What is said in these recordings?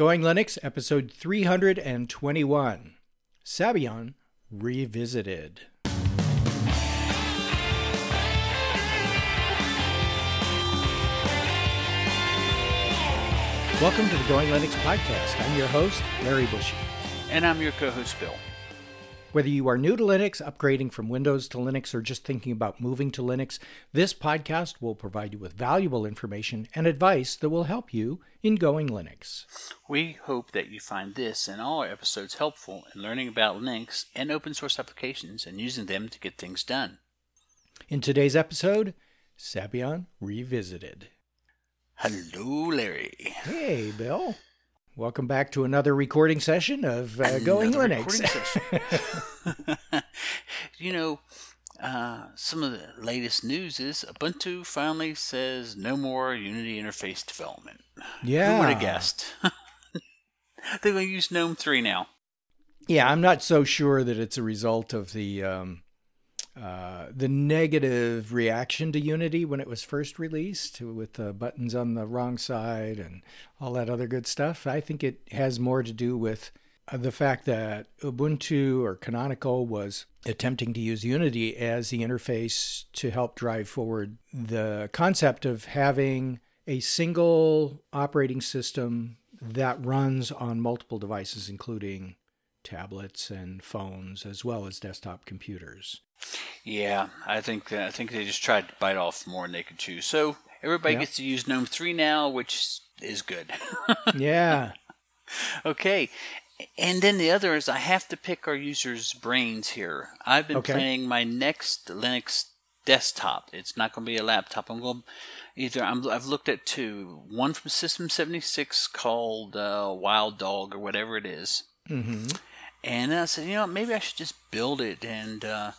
Going Linux, episode 321 Sabayon Revisited. Welcome to the Going Linux podcast. I'm your host, Larry Bushy. And I'm your co host, Bill. Whether you are new to Linux, upgrading from Windows to Linux, or just thinking about moving to Linux, this podcast will provide you with valuable information and advice that will help you in going Linux. We hope that you find this and all our episodes helpful in learning about Linux and open source applications and using them to get things done. In today's episode, Sabayon Revisited. Hello, Larry. Hey, Bill. Welcome back to another recording session of uh, Going Linux. you know, uh, some of the latest news is Ubuntu finally says no more Unity interface development. Yeah. Who would have guessed? They're going to use GNOME 3 now. Yeah, I'm not so sure that it's a result of the um, uh, the negative reaction to Unity when it was first released, with the buttons on the wrong side and all that other good stuff. I think it has more to do with uh, the fact that Ubuntu or Canonical was attempting to use Unity as the interface to help drive forward the concept of having a single operating system that runs on multiple devices, including tablets and phones, as well as desktop computers. Yeah, I think uh, I think they just tried to bite off more than they could chew. So everybody yep. gets to use GNOME three now, which is good. yeah. Okay. And then the other is I have to pick our users' brains here. I've been okay. planning my next Linux desktop. It's not going to be a laptop. I'm going either i have looked at two. One from System 76 called uh, Wild Dog or whatever it is. Mm-hmm. And I said, you know, maybe I should just build it and uh,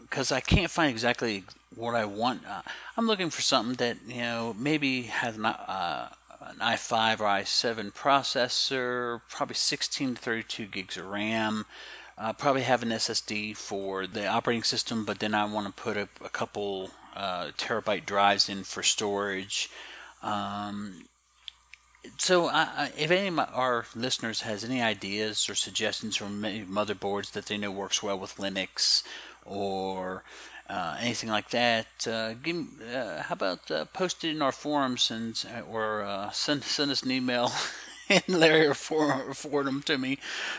because uh, I can't find exactly what I want. Uh, I'm looking for something that you know maybe has an, uh, an i5 or i7 processor, probably 16 to 32 gigs of RAM. Probably have an SSD for the operating system, but then I want to put a, a couple uh, terabyte drives in for storage. Um, so, if any of our listeners has any ideas or suggestions for motherboards that they know works well with Linux, or uh, anything like that, uh, give, uh, how about uh, post it in our forums and uh, or uh, send send us an email and Larry will forward, forward them to me.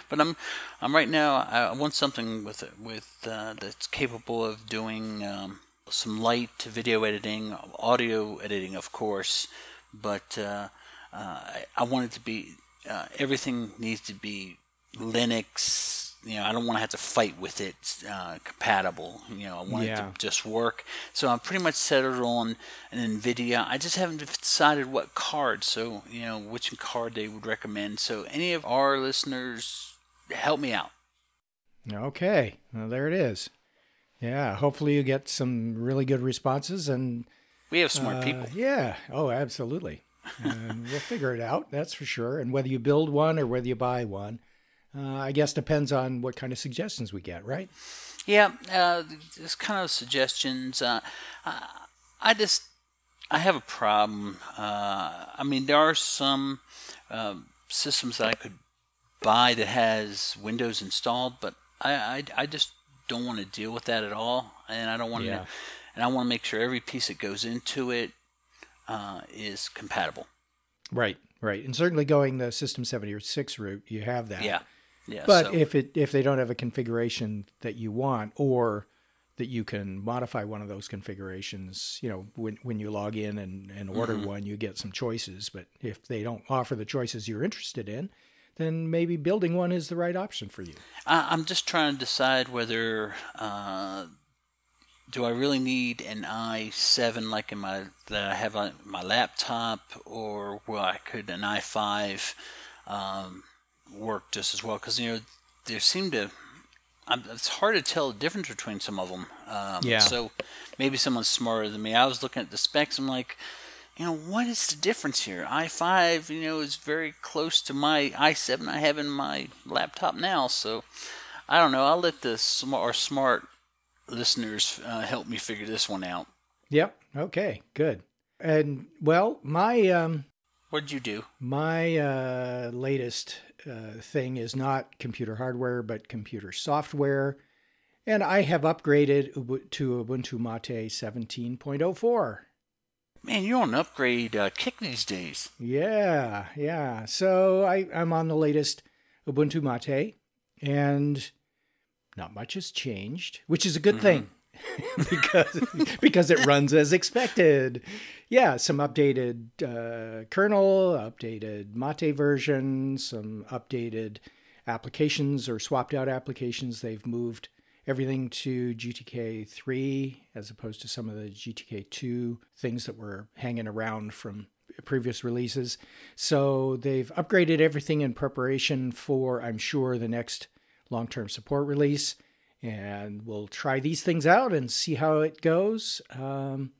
But I'm I'm right now I want something with with that's capable of doing um, some light video editing, audio editing, of course. But I, I want it to be everything needs to be Linux you know, I don't want to have to fight with it uh, compatible. You know, I want yeah. it to just work. So I'm pretty much settled on an NVIDIA. I just haven't decided what card, so, you know, which card they would recommend. So any of our listeners, help me out. Okay. Well, there it is. Yeah. Hopefully you get some really good responses and. We have smart uh, people. Yeah. Oh, absolutely. and we'll figure it out. That's for sure. And whether you build one or whether you buy one, uh, I guess depends on what kind of suggestions we get, right? Yeah, uh, this kind of suggestions. Uh, I just I have a problem. Uh, I mean, there are some um, systems that I could buy that has Windows installed, but I, I, I just don't want to deal with that at all, and I don't want yeah. to. And I want to make sure every piece that goes into it uh, is compatible. Right, right, and certainly going the System seventy or six route, you have that. Yeah. Yeah, but so. if it if they don't have a configuration that you want, or that you can modify one of those configurations, you know, when when you log in and, and order mm-hmm. one, you get some choices. But if they don't offer the choices you're interested in, then maybe building one is the right option for you. I'm just trying to decide whether uh, do I really need an i7 like in my that I have on my laptop, or well, I could an i5 um, work just as well because you know there seem to I'm, it's hard to tell the difference between some of them. Um, yeah. So maybe someone's smarter than me. I was looking at the specs. I'm like, you know, what is the difference here? i5, you know, is very close to my i7 I have in my laptop now. So I don't know. I'll let the smart, our smart listeners uh, help me figure this one out. Yep. Okay. Good. And well, my um, What did you do? My uh, latest uh, thing is not computer hardware, but computer software. And I have upgraded to Ubuntu Mate 17.04. Man, you're on upgrade uh, kick these days. Yeah, yeah. So I, I'm on the latest Ubuntu Mate, and not much has changed, which is a good mm-hmm. thing because because it runs as expected. Yeah, some updated uh, kernel, updated Mate version, some updated applications or swapped out applications. They've moved everything to GTK 3 as opposed to some of the GTK 2 things that were hanging around from previous releases. So they've upgraded everything in preparation for, I'm sure, the next long term support release. And we'll try these things out and see how it goes. Um,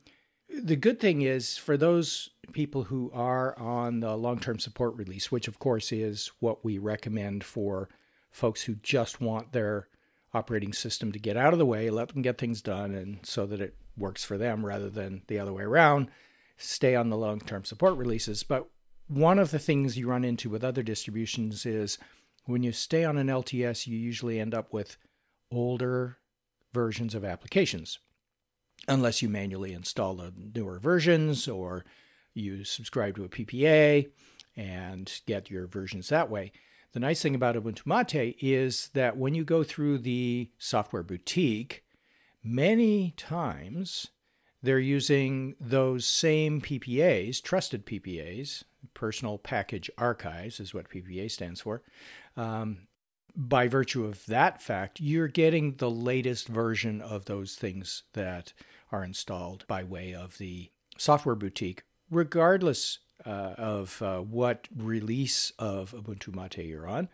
the good thing is for those people who are on the long term support release, which of course is what we recommend for folks who just want their operating system to get out of the way, let them get things done, and so that it works for them rather than the other way around, stay on the long term support releases. But one of the things you run into with other distributions is when you stay on an LTS, you usually end up with older versions of applications, unless you manually install the newer versions or you subscribe to a PPA and get your versions that way. The nice thing about Ubuntu Mate is that when you go through the software boutique, many times they're using those same PPAs, trusted PPAs, personal package archives is what PPA stands for. Um, by virtue of that fact, you're getting the latest version of those things that are installed by way of the software boutique, regardless uh, of uh, what release of Ubuntu Mate you're on,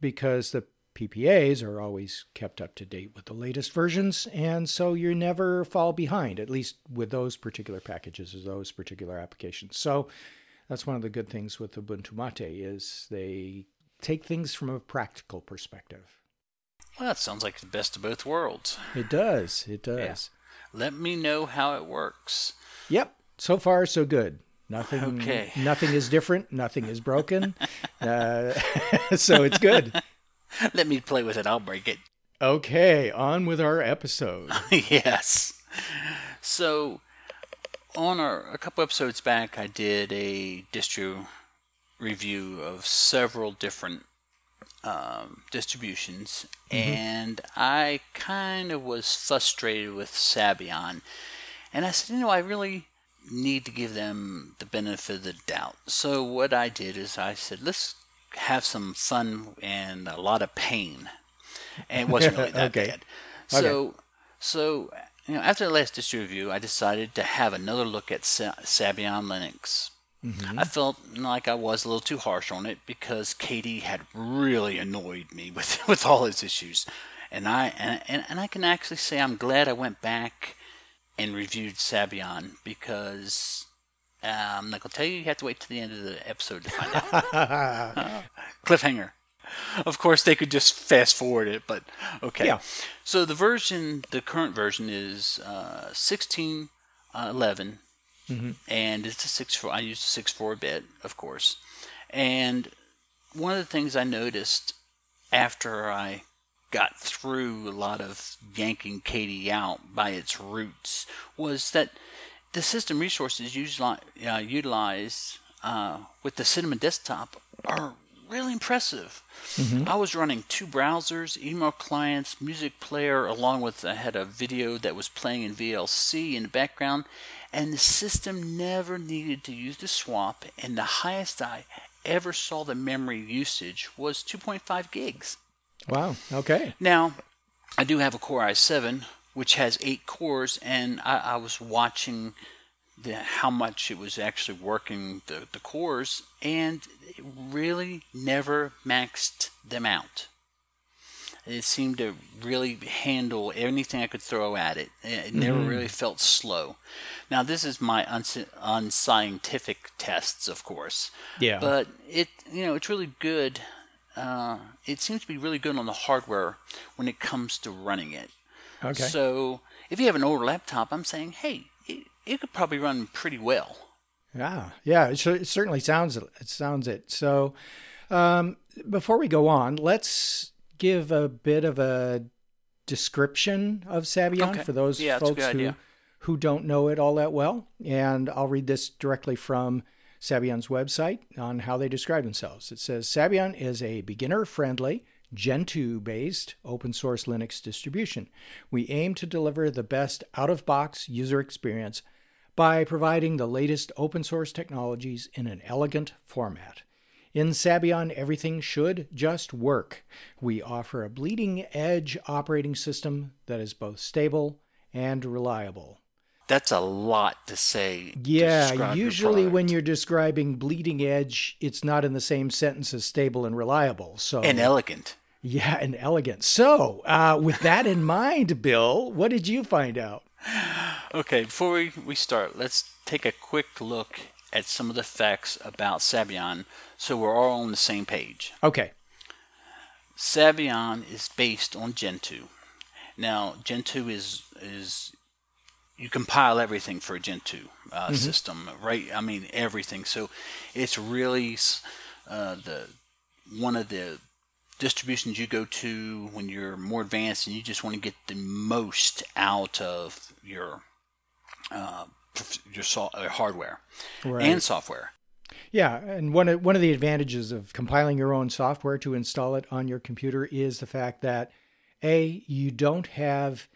because the PPAs are always kept up to date with the latest versions, and so you never fall behind, at least with those particular packages or those particular applications. So that's one of the good things with Ubuntu Mate is they take things from a practical perspective. Well, that sounds like the best of both worlds. It does. It does. Yeah. Let me know how it works. Yep. So far, so good. Nothing. Okay. Nothing is different. Nothing is broken. uh, so it's good. Let me play with it. I'll break it. Okay, on with our episode. yes. So, on our a couple episodes back, I did a distro review of several different um, distributions, mm-hmm. and I kind of was frustrated with Sabayon, and I said, you know, I really need to give them the benefit of the doubt. So what I did is I said, let's have some fun and a lot of pain. And it wasn't really that okay. bad. So, okay. so you know, after the last issue review, I decided to have another look at Sabayon Linux. Mm-hmm. I felt like I was a little too harsh on it because KDE had really annoyed me with with all his issues, and I and, and, and I can actually say I'm glad I went back and reviewed Sabayon because uh, I'm not gonna tell you. You have to wait to the end of the episode to find out. cliffhanger. Of course, they could just fast forward it, but okay. Yeah. So the version, the current version is uh, 1611, uh, mm-hmm. and it's a six four. I used a six four bit, of course. And one of the things I noticed after I got through a lot of yanking KDE out by its roots was that the system resources uh, utilized uh, with the Cinnamon desktop are really impressive. Mm-hmm. I was running two browsers, email clients, music player, along with I had a video that was playing in VLC in the background, and the system never needed to use the swap. And the highest I ever saw the memory usage was 2.5 gigs. Wow. Okay. Now, I do have a Core i7, which has eight cores, and I, I was watching the, how much it was actually working the, the cores, and it really never maxed them out. It seemed to really handle anything I could throw at it. It never mm-hmm. really felt slow. Now, this is my uns- unscientific tests, of course. Yeah. But it, you know, it's really good uh, it seems to be really good on the hardware when it comes to running it. Okay. So if you have an older laptop, I'm saying, hey, it, could probably run pretty well. Yeah, yeah. It, it certainly sounds it sounds it. So, um, before we go on, let's give a bit of a description of Sabayon Okay. for those Yeah, folks who idea. who don't know it all that well. And I'll read this directly from Sabayon's website on how they describe themselves. It says Sabayon is a beginner friendly, Gentoo based open source Linux distribution. We aim to deliver the best out of box user experience by providing the latest open source technologies in an elegant format. In Sabayon, everything should just work. We offer a bleeding edge operating system that is both stable and reliable. That's a lot to say. Yeah, your usually when you're describing bleeding edge, it's not in the same sentence as stable and reliable. So and elegant. Yeah, and elegant. So, uh, with that in mind, Bill, what did you find out? Okay, before we, we start, let's take a quick look at some of the facts about Sabayon so we're all on the same page. Okay. Sabayon is based on Gentoo. Now, Gentoo is is you compile everything for a Gentoo uh, system, right? I mean everything. So it's really uh, the one of the distributions you go to when you're more advanced and you just want to get the most out of your uh, your so- uh, hardware Right. and software. Yeah, and one of one of the advantages of compiling your own software to install it on your computer is the fact that a you don't have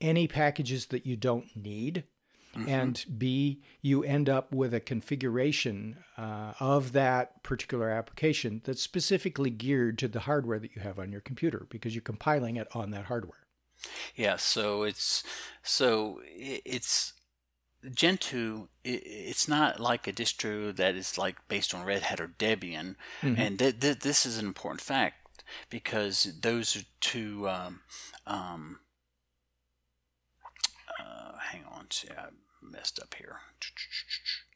any packages that you don't need, and b you end up with a configuration uh, of that particular application that's specifically geared to the hardware that you have on your computer because you're compiling it on that hardware. Yeah, so it's so it's Gentoo. It's not like a distro that is like based on Red Hat or Debian, and th- th- this is an important fact because those are two. Um, um, hang on, see, I messed up here.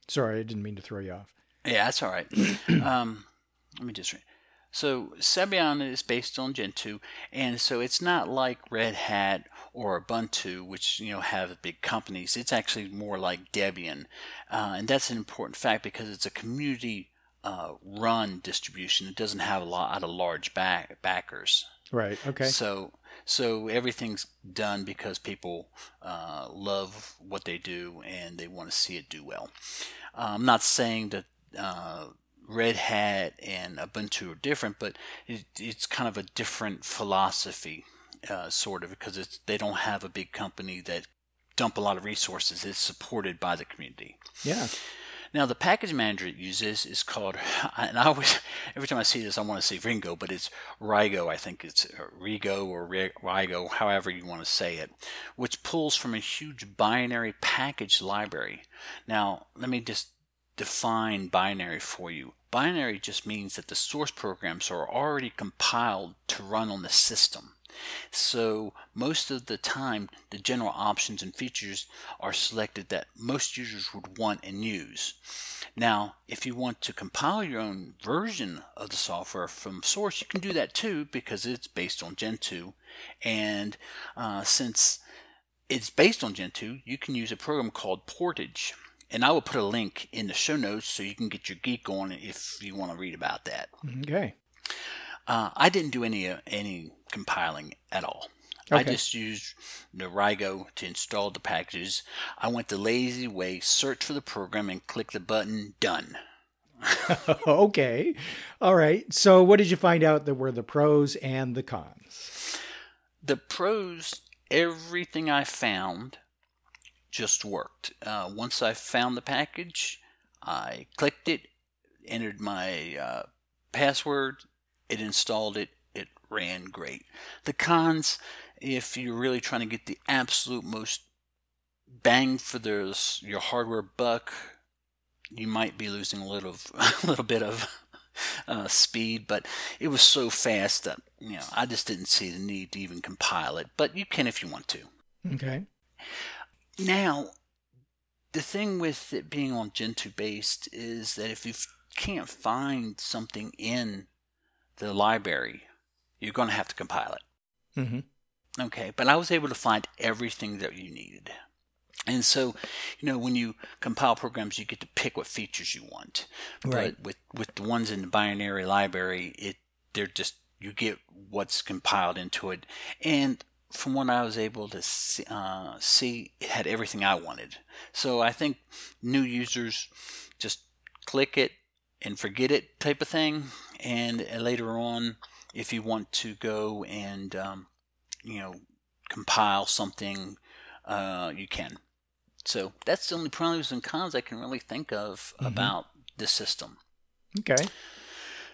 Sorry, I didn't mean to throw you off. Yeah, that's all right. um, let me just read. So Sabayon is based on Gentoo, and so it's not like Red Hat or Ubuntu, which you know have big companies. It's actually more like Debian, uh, and that's an important fact because it's a community uh, run distribution. It doesn't have a lot of large back, backers. Right. Okay. So so everything's done because people uh, love what they do and they want to see it do well. Uh, I'm not saying that uh, Red Hat and Ubuntu are different, but it, it's kind of a different philosophy, uh, sort of, because it's they don't have a big company that dump a lot of resources. It's supported by the community. Yeah. Now, the package manager it uses is called, and I always, every time I see this, I want to say Ringo, but it's Rigo. I think it's uh, Rigo or Rigo, however you want to say it, which pulls from a huge binary package library. Now, let me just define binary for you. Binary just means that the source programs are already compiled to run on the system. So most of the time, the general options and features are selected that most users would want and use. Now, if you want to compile your own version of the software from source, you can do that too because it's based on Gentoo. And uh, since it's based on Gentoo, you can use a program called Portage. And I will put a link in the show notes so you can get your geek on if you want to read about that. Okay. Uh, I didn't do any uh, any compiling at all. I just used Narigo to install the packages. I went the lazy way, search for the program, and click the button. Done. okay. All right. So, what did you find out that were the pros and the cons? The pros, everything I found just worked. Uh, once I found the package, I clicked it, entered my uh, password, it installed it ran great. The cons, if you're really trying to get the absolute most bang for the, your hardware buck, you might be losing a little, a little bit of uh, speed, but it was so fast that you know I just didn't see the need to even compile it. But you can if you want to. Okay. Now, the thing with it being on Gentoo based is that if you can't find something in the library, you're going to have to compile it. hmm Okay, but I was able to find everything that you needed. And so, you know, when you compile programs, you get to pick what features you want. Right. But with with the ones in the binary library, it they're just you get what's compiled into it. And from what I was able to see, uh, see, it had everything I wanted. So I think new users just click it and forget it type of thing. And later on, if you want to go and um, you know compile something, uh, you can. So that's the only pros and cons I can really think of Mhm. about this system. Okay.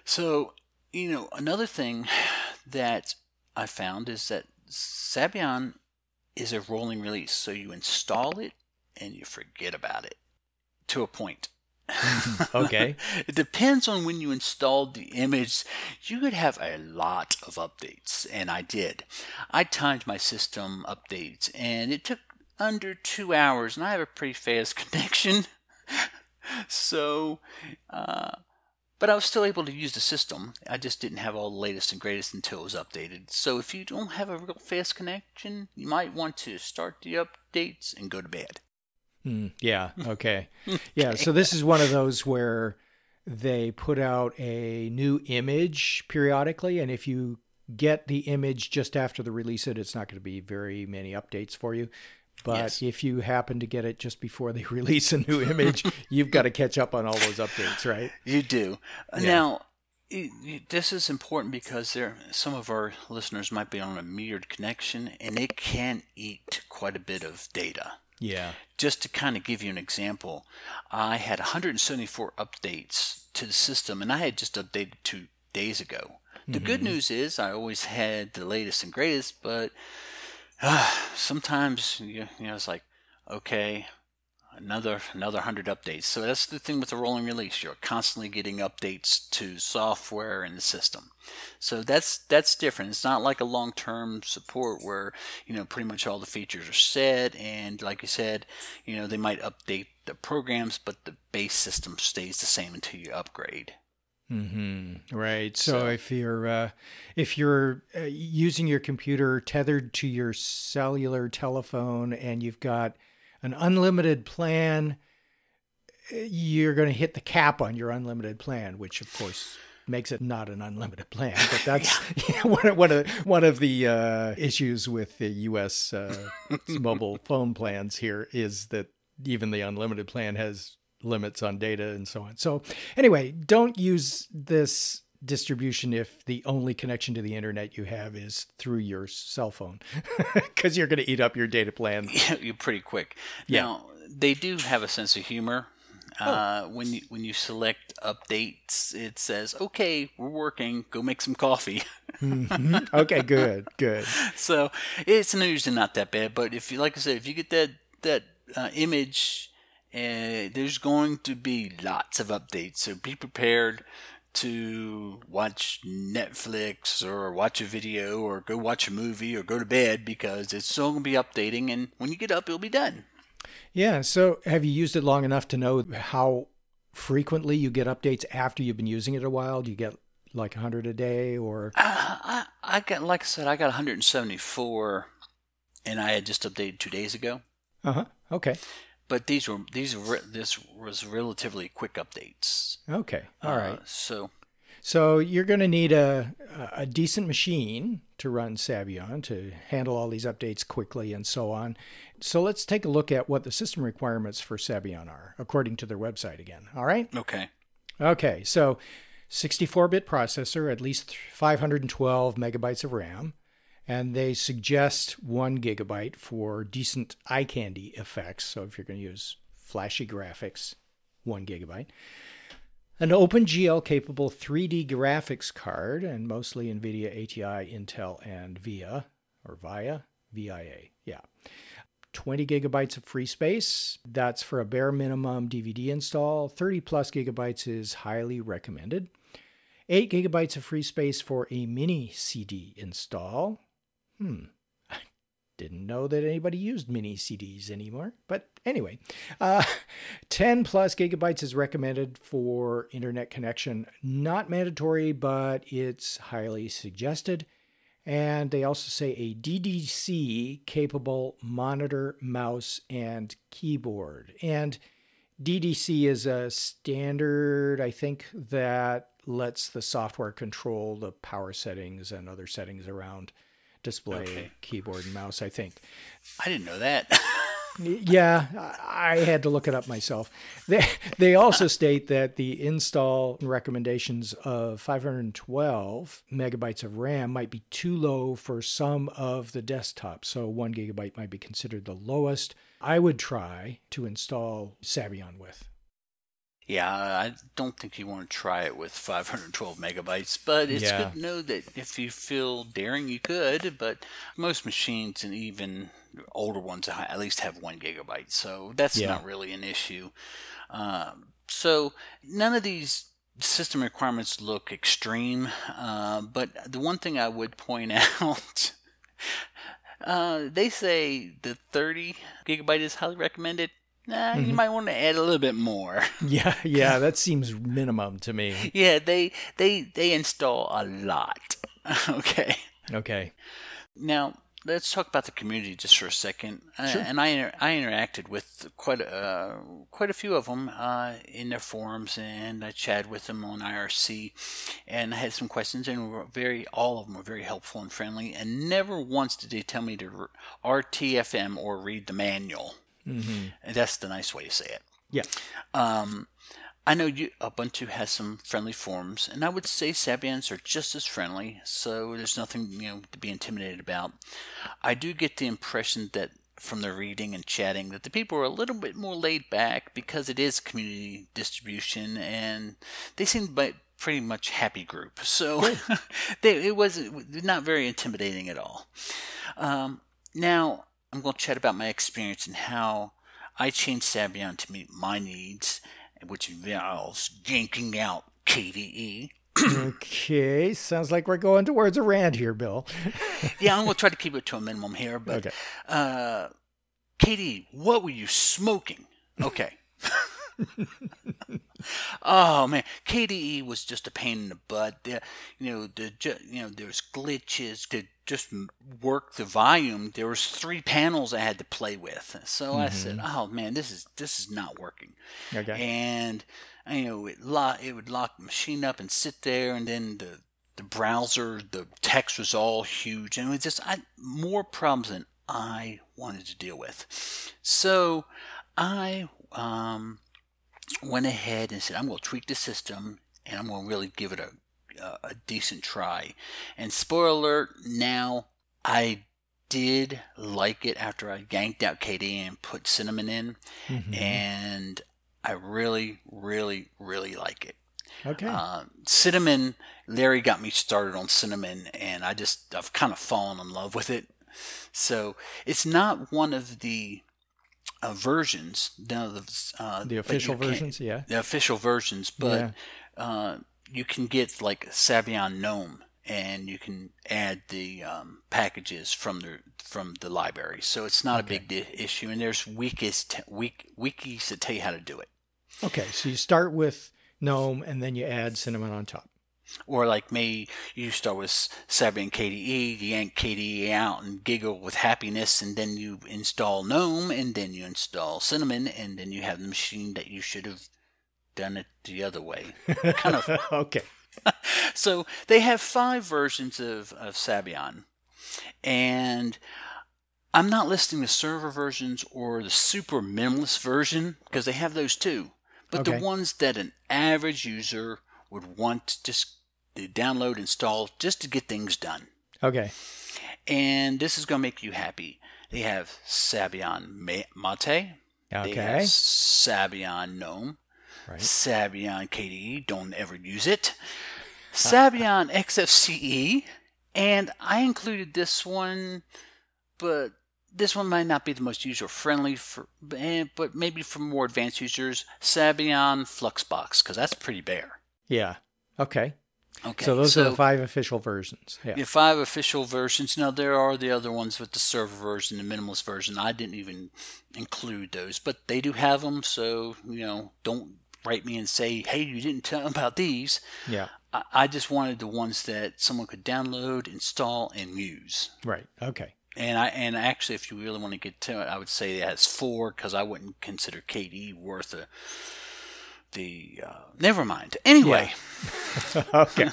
So, you know, another thing that I found is that Sabayon is a rolling release. So you install it and you forget about it to a point. Okay. it depends on when you installed the image. You could have a lot of updates, and I did. I timed my system updates, and it took under two hours, and I have a pretty fast connection. so, uh, but I was still able to use the system. I just didn't have all the latest and greatest until it was updated. So if you don't have a real fast connection, you might want to start the updates and go to bed. Hmm, yeah. Okay. Yeah. So this is one of those where they put out a new image periodically, and if you get the image just after the release it, it's not going to be very many updates for you. But Yes. if you happen to get it just before they release a new image, you've got to catch up on all those updates, right? You do. Yeah. Now, i- i- this is important because there some of our listeners might be on a metered connection, and it can eat quite a bit of data. Yeah. Just to kind of give you an example, I had 174 updates to the system, and I had just updated two days ago. The good news is I always had the latest and greatest, but uh, sometimes you know it's like, okay, another another hundred updates. So that's the thing with the rolling release. You're constantly getting updates to software and the system. So that's that's different. It's not like a long term support where you know pretty much all the features are set and like you said, you know they might update the programs, but the base system stays the same until you upgrade. Mm-hmm. Right. So, So- if you're uh, if you're uh, using your computer tethered to your cellular telephone and you've got an unlimited plan, you're going to hit the cap on your unlimited plan, which of course makes it not an unlimited plan. But that's one, of, one of one of the uh, issues with the U.S. Uh, mobile phone plans here is that even the unlimited plan has limits on data and so on. So anyway, don't use this distribution if the only connection to the internet you have is through your cell phone because you're going to eat up your data plan. you're pretty quick. Yeah. Now they do have a sense of humor. Uh, when you when you select updates, it says, "Okay, we're working. Go make some coffee." Mhm. Okay, good, good. so it's usually not that bad. But if you, like I said, if you get that that uh, image, uh, there's going to be lots of updates. So be prepared to watch Netflix or watch a video or go watch a movie or go to bed because it's still going to be updating. And when you get up, it'll be done. Yeah. So have you used it long enough to know how frequently you get updates after you've been using it a while? Do you get like 100 a day or? Uh, I, I got, like I said, I got 174, and I had just updated two days ago. Uh huh. Okay. But these were these were this was relatively quick updates. Okay. All right. Uh, so So you're going to need a a decent machine to run Sabayon to handle all these updates quickly and so on. So let's take a look at what the system requirements for Sabayon are according to their website again. All right? okay, Okay. So 64-bit processor, at least 512 megabytes of RAM, and they suggest 1 gigabyte for decent eye candy effects. So if you're going to use flashy graphics, 1 gigabyte an OpenGL capable 3D graphics card, and mostly NVIDIA, ATI, Intel, and VIA, or VIA, VIA, yeah. 20 gigabytes of free space. That's for a bare minimum DVD install. 30 plus gigabytes is highly recommended. 8 gigabytes of free space for a mini CD install. Hmm. I didn't know that anybody used mini CDs anymore. But anyway, uh, 10 plus gigabytes is recommended for internet connection. Not mandatory, but it's highly suggested. And they also say a DDC capable monitor, mouse, and keyboard. And DDC is a standard, I think, that lets the software control the power settings and other settings around display, okay. keyboard, and mouse, I think. I didn't know that. yeah, I had to look it up myself. They they also state that the install recommendations of 512 megabytes of RAM might be too low for some of the desktops. So one gigabyte might be considered the lowest. I would try to install Sabayon with. Yeah, I don't think you want to try it with 512 megabytes, but it's yeah. good to know that if you feel daring, you could. But most machines and even older ones at least have one gigabyte, so that's yeah. not really an issue. Um, so none of these system requirements look extreme, uh, but the one thing I would point out. Uh, they say the 30 gigabyte is highly recommended. Nah, mm-hmm. you might want to add a little bit more. Yeah, yeah, that seems minimum to me. yeah, they they they install a lot. okay. Okay. Now, let's talk about the community just for a second. Uh, sure. Uh, and I inter- I interacted with quite a, uh, quite a few of them uh, in their forums, and I chatted with them on IRC, and I had some questions, and were very all of them were very helpful and friendly, and never once did they tell me to RTFM or read the manual. Mm-hmm. That's the nice way to say it. Yeah. Um, I know you, Ubuntu has some friendly forums, and I would say Sabayons are just as friendly, so there's nothing you know to be intimidated about. I do get the impression that from the reading and chatting that the people are a little bit more laid back because it is community distribution, and they seem by pretty much happy group. So they, it was not very intimidating at all. Um, now I'm going to chat about my experience and how I changed Sabayon to meet my needs which involves yanking out KDE. okay, sounds like we're going towards a rant here, Bill. yeah, I'm going to try to keep it to a minimum here, but okay. uh, KDE, what were you smoking? Okay. oh man, KDE was just a pain in the butt. The, you know, the you know, there's glitches to just work the volume. There was three panels I had to play with, so mm-hmm. I said, mm-hmm. "Oh man, this is this is not working." Okay. And you know, it lock it would lock the machine up and sit there, and then the the browser, the text was all huge, and it was just I, more problems than I wanted to deal with. So I um, went ahead and said, I'm going to tweak the system and I'm going to really give it a, a, a decent try. And spoiler alert, now I did like it after I yanked out KDE and put Cinnamon in. Mm-hmm. And I really, really, really like it. Okay. Uh, cinnamon, Larry got me started on cinnamon, and I just I've kind of fallen in love with it. So it's not one of the uh, versions, the uh, the official versions, yeah, the official versions, but yeah. uh, you can get like Sabayon GNOME, and you can add the um, packages from the from the library. So it's not okay. a big di- issue, and there's wikis t- wik- wikis that tell you how to do it. Okay, so you start with GNOME, and then you add Cinnamon on top. Or like me, you start with Sabayon KDE, you yank KDE out and giggle with happiness, and then you install GNOME, and then you install Cinnamon, and then you have the machine that you should have done it the other way. kind of. okay. so they have five versions of, of Sabayon, and I'm not listing the server versions or the super minimalist version because they have those too. But okay. the ones that an average user would want to just download, install, just to get things done. Okay. And this is going to make you happy. They have Sabayon Mate. Okay. They have Sabayon GNOME. Right. Sabayon KDE. Don't ever use it. Sabayon XFCE. And I included this one, but this one might not be the most user friendly for, eh, but maybe for more advanced users, Sabayon Fluxbox, because that's pretty bare. Yeah. Okay. Okay. So those so, are the five official versions. Yeah. The five official versions. Now there are the other ones with the server version, the minimalist version. I didn't even include those, but they do have them. So you know, don't write me and say, "Hey, you didn't tell them about these." Yeah. I, I just wanted the ones that someone could download, install, and use. Right. Okay. And I and actually, if you really want to get to it, I would say it has four because I wouldn't consider KDE worth a, the. Uh, never mind. Anyway, Okay.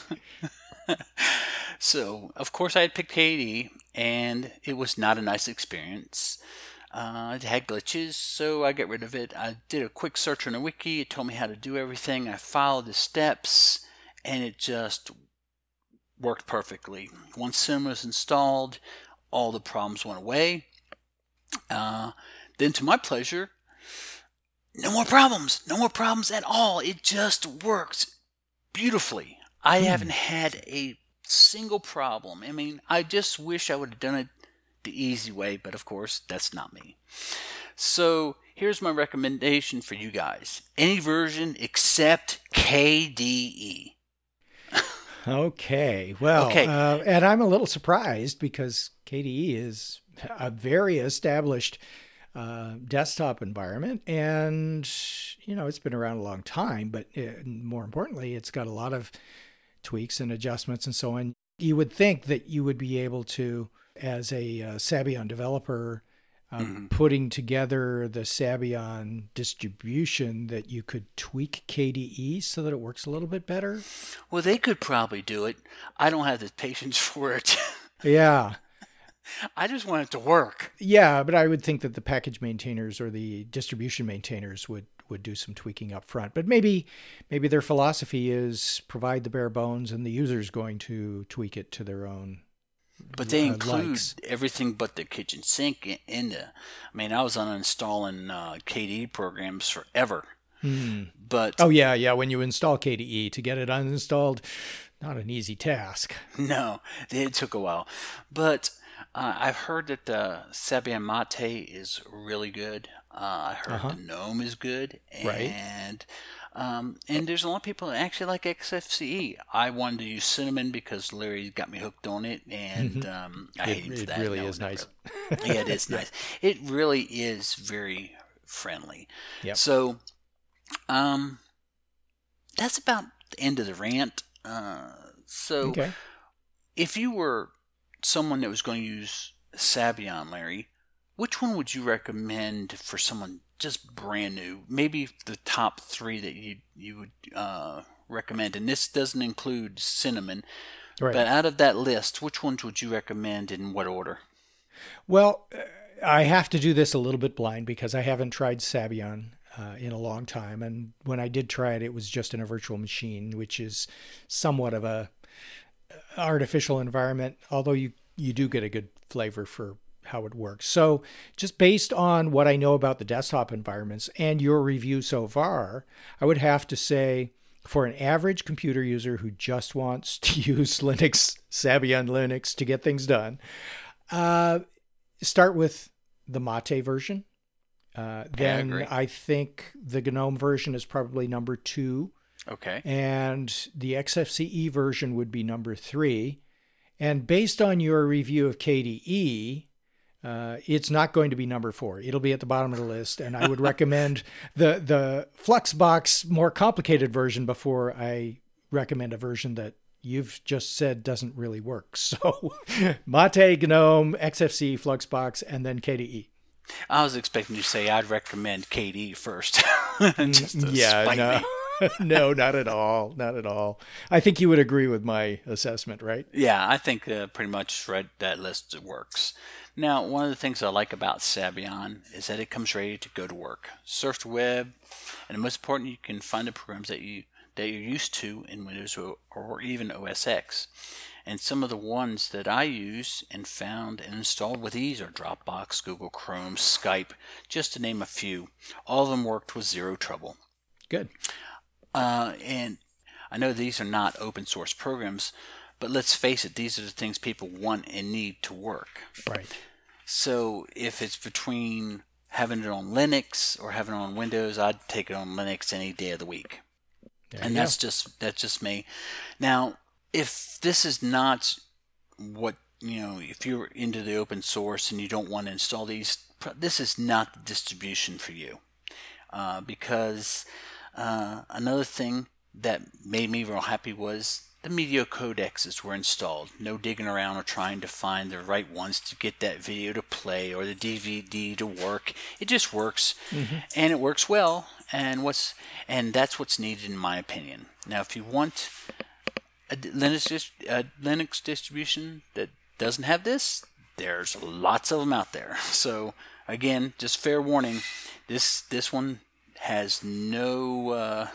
so of course I had picked KDE, and it was not a nice experience. Uh, it had glitches, so I got rid of it. I did a quick search on a wiki. It told me how to do everything. I followed the steps, and it just worked perfectly. Once Sim was installed, all the problems went away. Uh, then, to my pleasure, no more problems. No more problems at all. It just works beautifully. I haven't had a single problem. I mean, I just wish I would have done it the easy way, but of course, that's not me. So, here's my recommendation for you guys any version except KDE. Okay. Well, Okay. Uh, and I'm a little surprised because KDE is a very established uh, desktop environment, and you know it's been around a long time. But uh, more importantly, it's got a lot of tweaks and adjustments and so on. You would think that you would be able to, as a uh, Sabayon developer, uh, putting together the Sabayon distribution, that you could tweak KDE so that it works a little bit better. Well, they could probably do it. I don't have the patience for it. Yeah. I just want it to work. Yeah, but I would think that the package maintainers or the distribution maintainers would would do some tweaking up front. But maybe maybe their philosophy is provide the bare bones and the user's going to tweak it to their own. But they uh, include likes. everything but the kitchen sink in, in the. I mean, I was uninstalling uh, KDE programs forever. But Oh yeah, yeah. When you install KDE to get it uninstalled, not an easy task. no, it took a while. But uh, I've heard that the Sabayon Mate is really good. Uh, I heard the GNOME is good, Right. and um, and there's a lot of people that actually like XFCE. I wanted to use Cinnamon because Larry got me hooked on it, and um, I hate him for it that. really No, is nice. really. yeah, it is nice. It really is very friendly. Yep. So, um, that's about the end of the rant. Uh, so, Okay. if you were someone that was going to use Sabayon, Larry, which one would you recommend for someone just brand new? Maybe the top three that you you would uh, recommend, and this doesn't include cinnamon. Right. But out of that list, which ones would you recommend in what order? Well, uh, I have to do this a little bit blind because I haven't tried Sabayon uh, in a long time. And when I did try it, it was just in a virtual machine, which is somewhat of a artificial environment, although you, you do get a good flavor for how it works. So, just based on what I know about the desktop environments and your review so far, I would have to say for an average computer user who just wants to use Linux, Sabayon Linux to get things done, uh, start with the Mate version. Uh, then agree. I think the GNOME version is probably number two, Okay. and the XFCE version would be number three. And based on your review of KDE, uh, it's not going to be number four. It'll be at the bottom of the list, and I would recommend the the Fluxbox more complicated version before I recommend a version that you've just said doesn't really work. So, Mate, GNOME, XFCE, Fluxbox, and then. KDE. I was expecting you to say I'd recommend KDE first. Just to yeah, spite no. no, not at all. Not at all. I think you would agree with my assessment, right? Yeah, I think uh, pretty much right that list works. Now, one of the things I like about Sabayon is that it comes ready to go to work. Surf the web, and most important, you can find the programs that you that you're used to in Windows or, or even OS X. And some of the ones that I use and found and installed with ease are Dropbox, Google Chrome, Skype, just to name a few. All of them worked with zero trouble. Good. Uh, and I know these are not open source programs, but let's face it, these are the things people want and need to work. Right. So if it's between having it on Linux or having it on Windows, I'd take it on Linux any day of the week. There and that's go. just that's just me. Now, if this is not what you know, if you're into the open source and you don't want to install these, this is not the distribution for you, uh, because Uh, another thing that made me real happy was the media codexes were installed. No digging around or trying to find the right ones to get that video to play or the DVD to work. It just works, mm-hmm. and it works well. And what's and that's what's needed in my opinion. Now, if you want a Linux a Linux distribution that doesn't have this, there's lots of them out there. So again, just fair warning. This this one has no. Uh,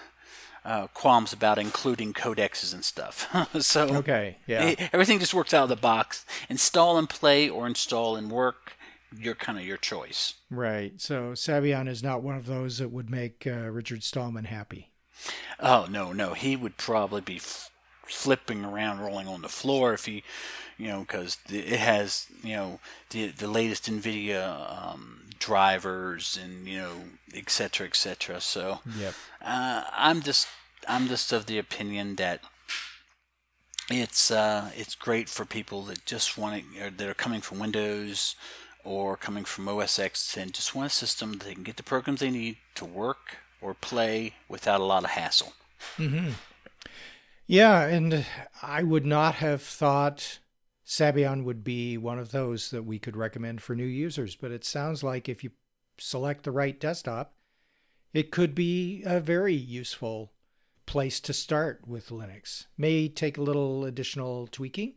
uh, qualms about including codecs and stuff. so okay, yeah, it, everything just works out of the box. Install and play or install and work. You're kind of your choice. Right. So Sabayon is not one of those that would make uh, Richard Stallman happy. Oh no, no, he would probably be f- flipping around, rolling on the floor if he, you know, because it has you know the the latest NVIDIA um, drivers and you know et cetera et cetera so yep. uh, i'm just i'm just of the opinion that it's uh, it's great for people that just want to that are coming from windows or coming from os x and just want a system that they can get the programs they need to work or play without a lot of hassle mm-hmm. yeah and i would not have thought Sabayon would be one of those that we could recommend for new users, but it sounds like if you select the right desktop, it could be a very useful place to start with Linux. May take a little additional tweaking.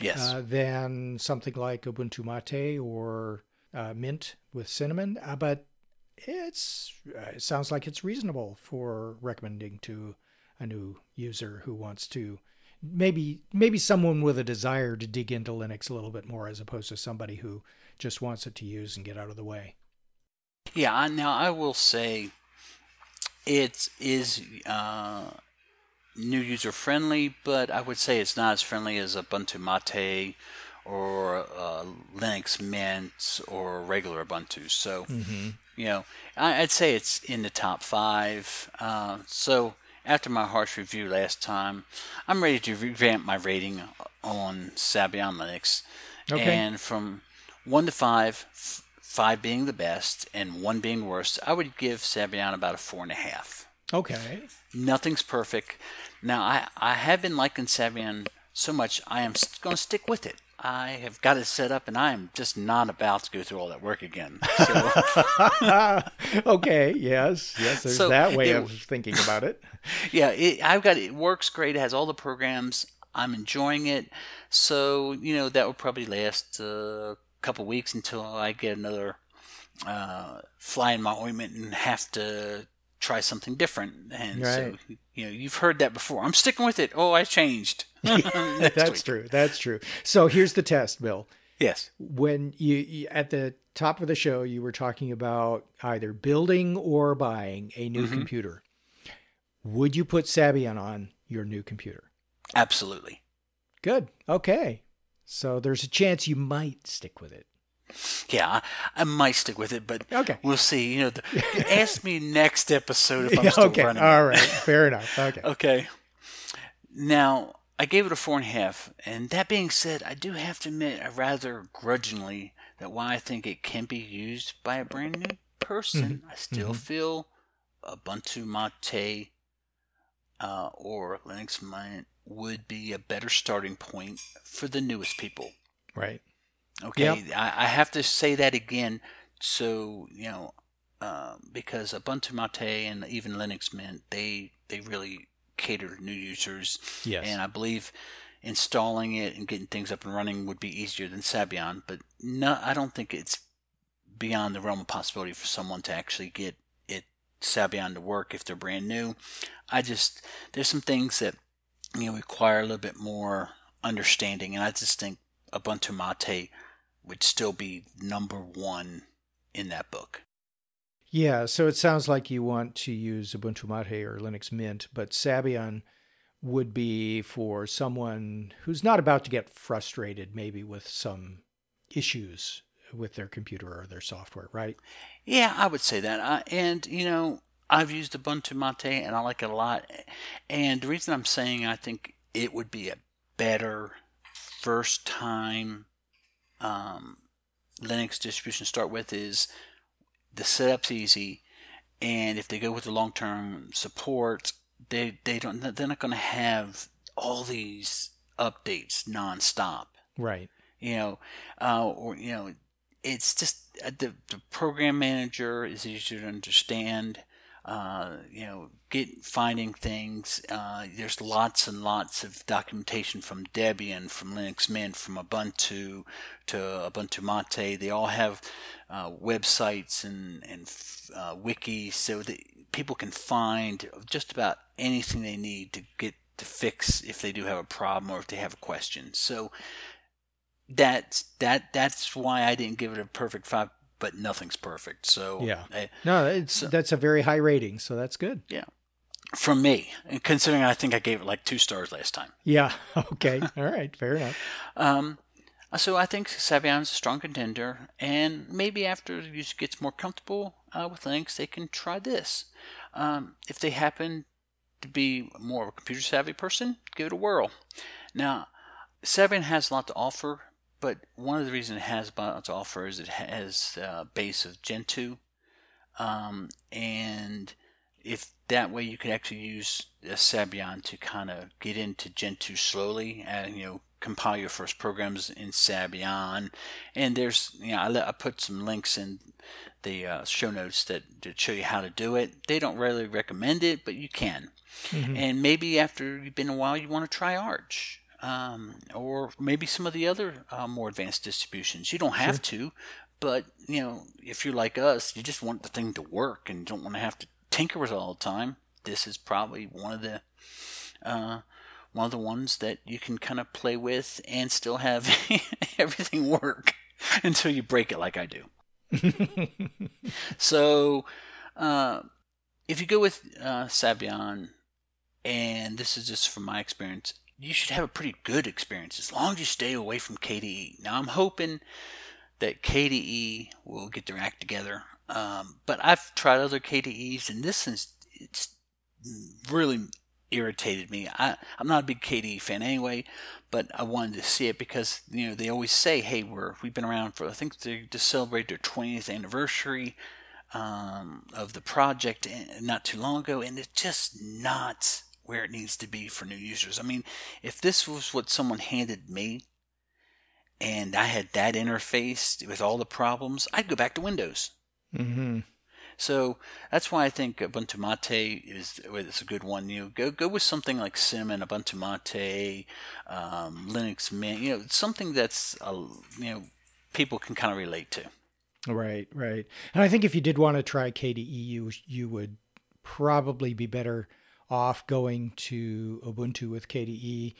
Yes. Uh, than something like Ubuntu Mate or uh, Mint with Cinnamon, uh, but it's uh, it sounds like it's reasonable for recommending to a new user who wants to maybe maybe someone with a desire to dig into Linux a little bit more as opposed to somebody who just wants it to use and get out of the way. Yeah, now I will say it is uh, new user friendly, but I would say it's not as friendly as Ubuntu Mate or uh, Linux Mint or regular Ubuntu. So, mm-hmm. you know, I, would say it's in the top five. Uh, so after my harsh review last time, I'm ready to revamp my rating on Sabayon Linux. Okay. And from 1 to 5, 5 being the best and 1 being worst, I would give Sabayon about a 4.5. Okay. Nothing's perfect. Now, I, I have been liking Sabayon so much, I am going to stick with it. I have got it set up, and I am just not about to go through all that work again. So. okay. Yes. Yes. There's so that way it, of thinking about it. Yeah. It, I've got it. Works great. It has all the programs. I'm enjoying it. So you know that will probably last a couple weeks until I get another uh, fly in my ointment and have to try something different. And right. so you know you've heard that before. I'm sticking with it. Oh, I changed. That's week. true. That's true. So here's the test, Bill. Yes. When you, you, at the top of the show, you were talking about either building or buying a new mm-hmm. computer. Would you put Sabayon on your new computer? Absolutely. Good. Okay. So there's a chance you might stick with it. Yeah, I, I might stick with it, but okay. we'll see. You know, the, ask me next episode if I'm still okay. running. All right. Fair enough. Okay. okay. Now, I gave it a four and a half. And that being said, I do have to admit, I rather grudgingly that while I think it can be used by a brand new person, mm-hmm. I still mm-hmm. feel Ubuntu Mate uh, or Linux Mint would be a better starting point for the newest people. Right. Okay. Yep. I, I, have to say that again. So you know, uh, because Ubuntu Mate and even Linux Mint, they they really cater to new users. Yes. And I believe installing it and getting things up and running would be easier than Sabayon, but no, I don't think it's beyond the realm of possibility for someone to actually get it Sabayon to work if they're brand new. I just there's some things that you know require a little bit more understanding, and I just think Ubuntu Mate would still be number one in that book. Yeah, so it sounds like you want to use Ubuntu Mate or Linux Mint, but Sabayon would be for someone who's not about to get frustrated maybe with some issues with their computer or their software, right? Yeah, I would say that. And, you know, I've used Ubuntu Mate and I like it a lot. And the reason I'm saying I think it would be a better first time um, Linux distribution to start with is the setup's easy, and if they go with the long term support, they they don't they're not going to have all these updates nonstop. Right. You know, uh, or you know, it's just uh, the the program manager is easier to understand. Uh, you know, get finding things. Uh, there's lots and lots of documentation from Debian, from Linux Mint, from Ubuntu to Ubuntu Mate. They all have uh, websites and and uh, wikis, so that people can find just about anything they need to get to fix if they do have a problem or if they have a question. So that's that that's why I didn't give it a perfect five but nothing's perfect. So yeah, I, no, it's so, that's a very high rating, so that's good. Yeah, from me, and considering I think I gave it like two stars last time. Yeah. Okay. All right. Fair enough. Um, so I think Sabayon is a strong contender, and maybe after the user gets more comfortable uh, with Linux, they can try this. Um, if they happen to be more of a computer savvy person, give it a whirl. Now, Sabayon has a lot to offer but one of the reasons it has about offer is it has a base of Gentoo, um, and if that way you could actually use a Sabayon to kind of get into Gentoo slowly and you know compile your first programs in Sabayon. And there's you know I, I put some links in the uh, show notes that to show you how to do it. They don't really recommend it, but you can. Mm-hmm. And maybe after you've been a while, you want to try Arch um, or maybe some of the other uh, more advanced distributions. You don't have sure. to, but you know, if you're like us, you just want the thing to work and don't want to have to tinker with it all the time. This is probably one of the uh, one of the ones that you can kind of play with and still have everything work until you break it, like I do. so, uh, if you go with uh, Sabayon, and this is just from my experience, you should have a pretty good experience as long as you stay away from KDE. Now, I'm hoping that KDE will get their act together. Um, but I've tried other KDEs, and this is it's really irritated me. I, I'm not a big KDE fan anyway, but I wanted to see it because you know they always say, "Hey, we're we've been around for I think they just celebrated their 20th anniversary um, of the project eh, not too long ago, and it's just not where it needs to be for new users. I mean, if this was what someone handed me and I had that interface with all the problems, I'd go back to Windows. Mm-hmm. So that's why I think Ubuntu Mate is, is a good one. You know, go go with something like Cinnamon, Ubuntu Mate, um, Linux Mint. You know, something that's uh, you know people can kind of relate to. Right, right. And I think if you did want to try KDE, you you would probably be better off going to Ubuntu with KDE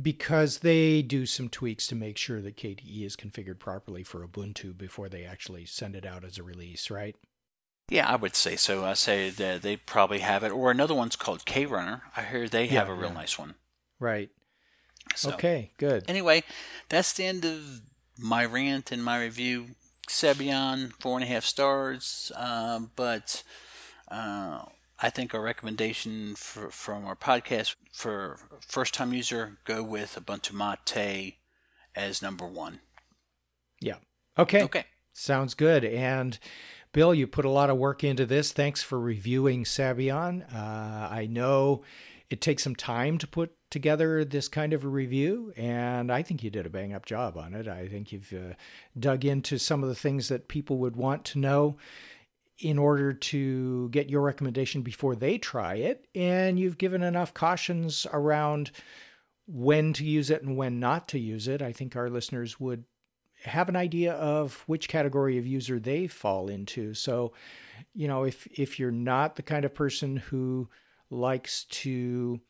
because they do some tweaks to make sure that KDE is configured properly for Ubuntu before they actually send it out as a release, right? Yeah, I would say so. I say that they probably have it, or another one's called KRunner. I hear they have a real yeah. nice one. Right. So, okay, good. Anyway, that's the end of my rant and my review. Sabayon, four and a half stars, uh, but uh, I think our recommendation for, from our podcast for first time user go with Ubuntu Mate as number one. Yeah. Okay. Okay. Sounds good. And Bill, you put a lot of work into this. Thanks for reviewing Sabayon. Uh, I know it takes some time to put together this kind of a review, and I think you did a bang up job on it. I think you've uh, dug into some of the things that people would want to know in order to get your recommendation before they try it. And you've given enough cautions around when to use it and when not to use it. I think our listeners would have an idea of which category of user they fall into. So, you know, if if you're not the kind of person who likes to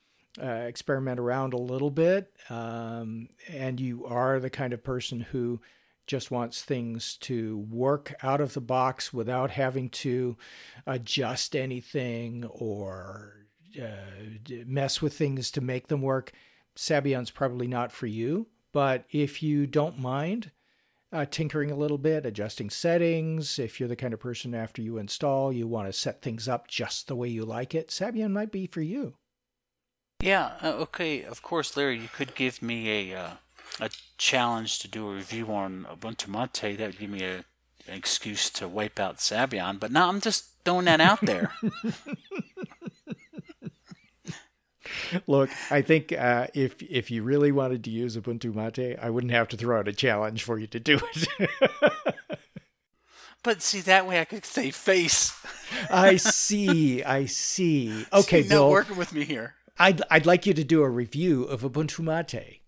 uh, experiment around a little bit, um, and you are the kind of person who just wants things to work out of the box without having to adjust anything or uh, mess with things to make them work, Sabayon's probably not for you. But if you don't mind uh, tinkering a little bit, adjusting settings, if you're the kind of person after you install, you want to set things up just the way you like it, Sabayon might be for you. Yeah, uh, okay. Of course, Larry, you could give me a uh, a challenge to do a review on Ubuntu Mate, that would give me a an excuse to wipe out Sabayon. But now I'm just throwing that out there. Look, I think uh, if if you really wanted to use Ubuntu Mate, I wouldn't have to throw out a challenge for you to do it. but see, that way I could save face. I see. I see. Okay, Bill. working with me here. I'd I'd like you to do a review of Ubuntu Mate.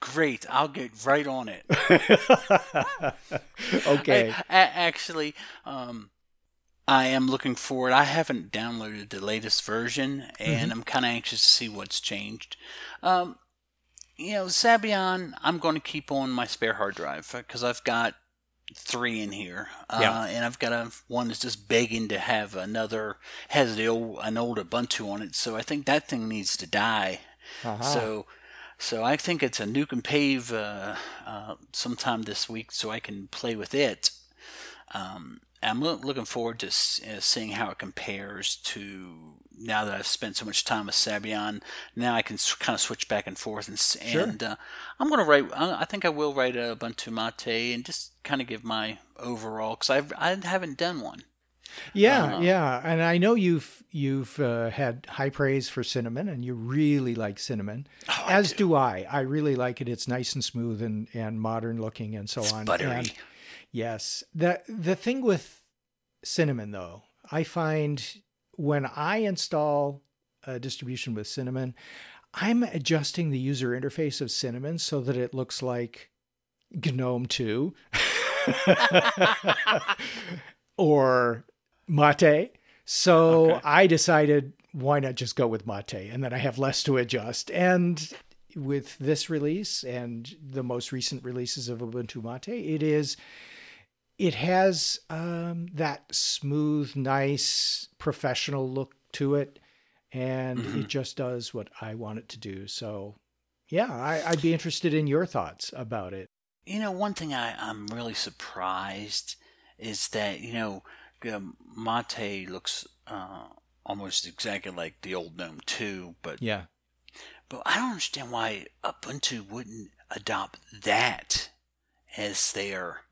Great, I'll get right on it. okay. I, actually, um, I am looking forward. I haven't downloaded the latest version, and mm-hmm. I'm kind of anxious to see what's changed. Um, you know, Sabayon, I'm going to keep on my spare hard drive because I've got three in here, uh, yeah. and I've got a one that's just begging to have another has the old an old Ubuntu on it. So I think that thing needs to die. Uh-huh. So. So I think it's a nuke and pave uh, uh, sometime this week, so I can play with it. Um, I'm looking forward to uh, seeing how it compares to now that I've spent so much time with Sabayon. Now I can kind of switch back and forth, and, sure. and uh, I'm going to write. I think I will write a Ubuntu Mate and just kind of give my overall because I I haven't done one. Yeah, uh, yeah, and I know you've you've uh, had high praise for cinnamon, and you really like cinnamon, oh, as do. do. I. I really like it. It's nice and smooth and and modern looking, and so it's on. Buttery. And Yes. The the thing with cinnamon though, I find when I install a distribution with cinnamon, I'm adjusting the user interface of cinnamon so that it looks like GNOME 2 or Mate. So okay. I decided why not just go with Mate and then I have less to adjust. And with this release and the most recent releases of Ubuntu Mate, it is it has um, that smooth, nice, professional look to it, and mm-hmm. it just does what I want it to do. So, yeah, I, would be interested in your thoughts about it. You know, one thing I, I'm really surprised is that you know Mate looks uh, almost exactly like the old GNOME 2, but yeah, but I don't understand why Ubuntu wouldn't adopt that as their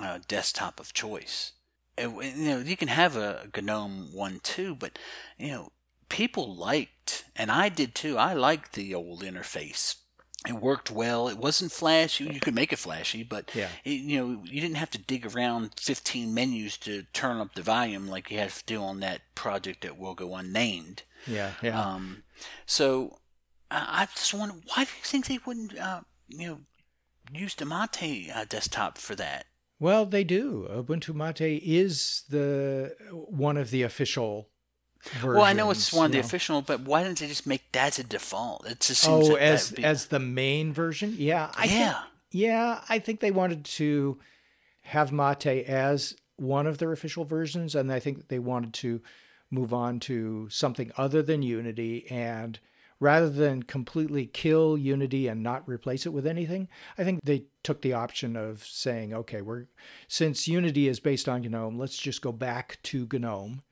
uh, desktop of choice. you know, you can have a GNOME one too, but you know, people liked, and I did too. I liked the old interface. It worked well. It wasn't flashy. You could make it flashy, but yeah. It, you know, you didn't have to dig around 15 menus to turn up the volume like you had to do on that project that will go unnamed. Yeah, yeah. Um, so I, I just wonder why do you think they wouldn't, uh, you know, use the Mate uh, desktop for that? Well, they do. Ubuntu Mate is the one of the official versions. Well, I know it's one of the know. official, but why didn't they just make that a default? It just seems oh, like as be... as the main version. Yeah, I yeah, think, yeah. I think they wanted to have Mate as one of their official versions, and I think they wanted to move on to something other than Unity and rather than completely kill Unity and not replace it with anything, I think they took the option of saying, okay, we're since Unity is based on GNOME, let's just go back to GNOME,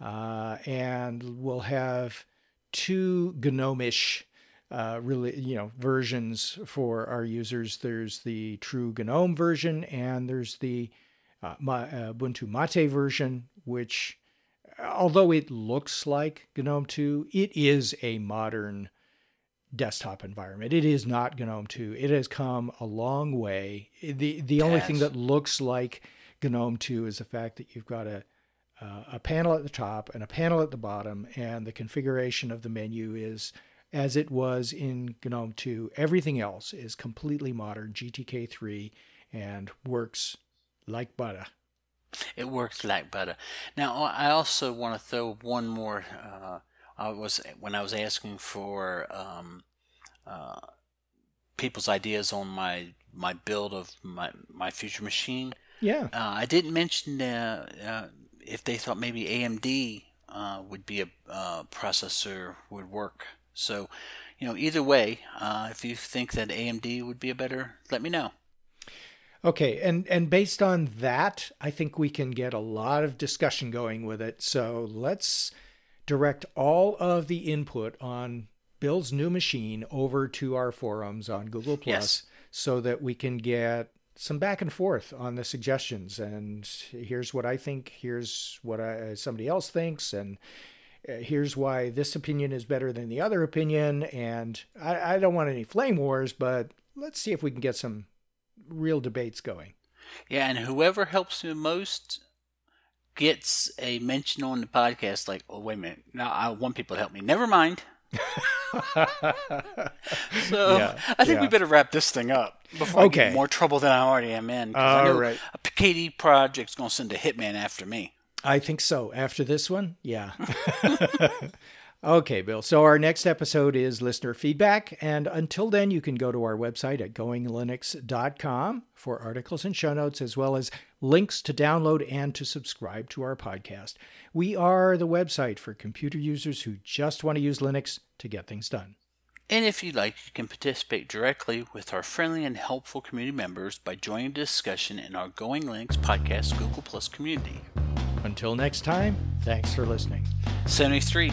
uh, and we'll have two GNOME-ish. Uh, really, you know, versions for our users. There's the true GNOME version, and there's the uh, uh Ubuntu Mate version, which although it looks like GNOME 2, it is a modern desktop environment. It is not GNOME 2. It has come a long way. The the only thing that looks like GNOME 2 is the fact that you've got a uh, a panel at the top and a panel at the bottom, and the configuration of the menu is as it was in GNOME 2. Everything else is completely modern GTK3 and works like butter. It works like butter. Now, I also want to throw one more. Uh, I was when I was asking for um, uh, people's ideas on my my build of my my future machine. Yeah, uh, I didn't mention uh, uh, if they thought maybe AMD uh, would be a processor would work. So, you know, either way, if you think that AMD would be a better, let me know. Okay, and and based on that, I think we can get a lot of discussion going with it. So let's direct all of the input on Bill's new machine over to our forums on Google Plus yes. so that we can get some back and forth on the suggestions. And here's what I think. Here's what I, somebody else thinks. And uh, here's why this opinion is better than the other opinion. And I, I don't want any flame wars, but let's see if we can get some real debates going. Yeah, and whoever helps me most gets a mention on the podcast. Like, oh wait a minute, now I want people to help me. Never mind. so yeah, I think yeah. we better wrap this thing up before okay. I get more trouble than I already am in. All right. A KDE project's going to send a hitman after me. I think so. After this one, yeah. Okay, Bill. So our next episode is listener feedback. And until then, you can go to our website at goinglinux.com for articles and show notes, as well as links to download and to subscribe to our podcast. We are the website for computer users who just want to use Linux to get things done. And if you'd like, you can participate directly with our friendly and helpful community members by joining the discussion in our Going Linux podcast Google Plus community. Until next time, thanks for listening. 73.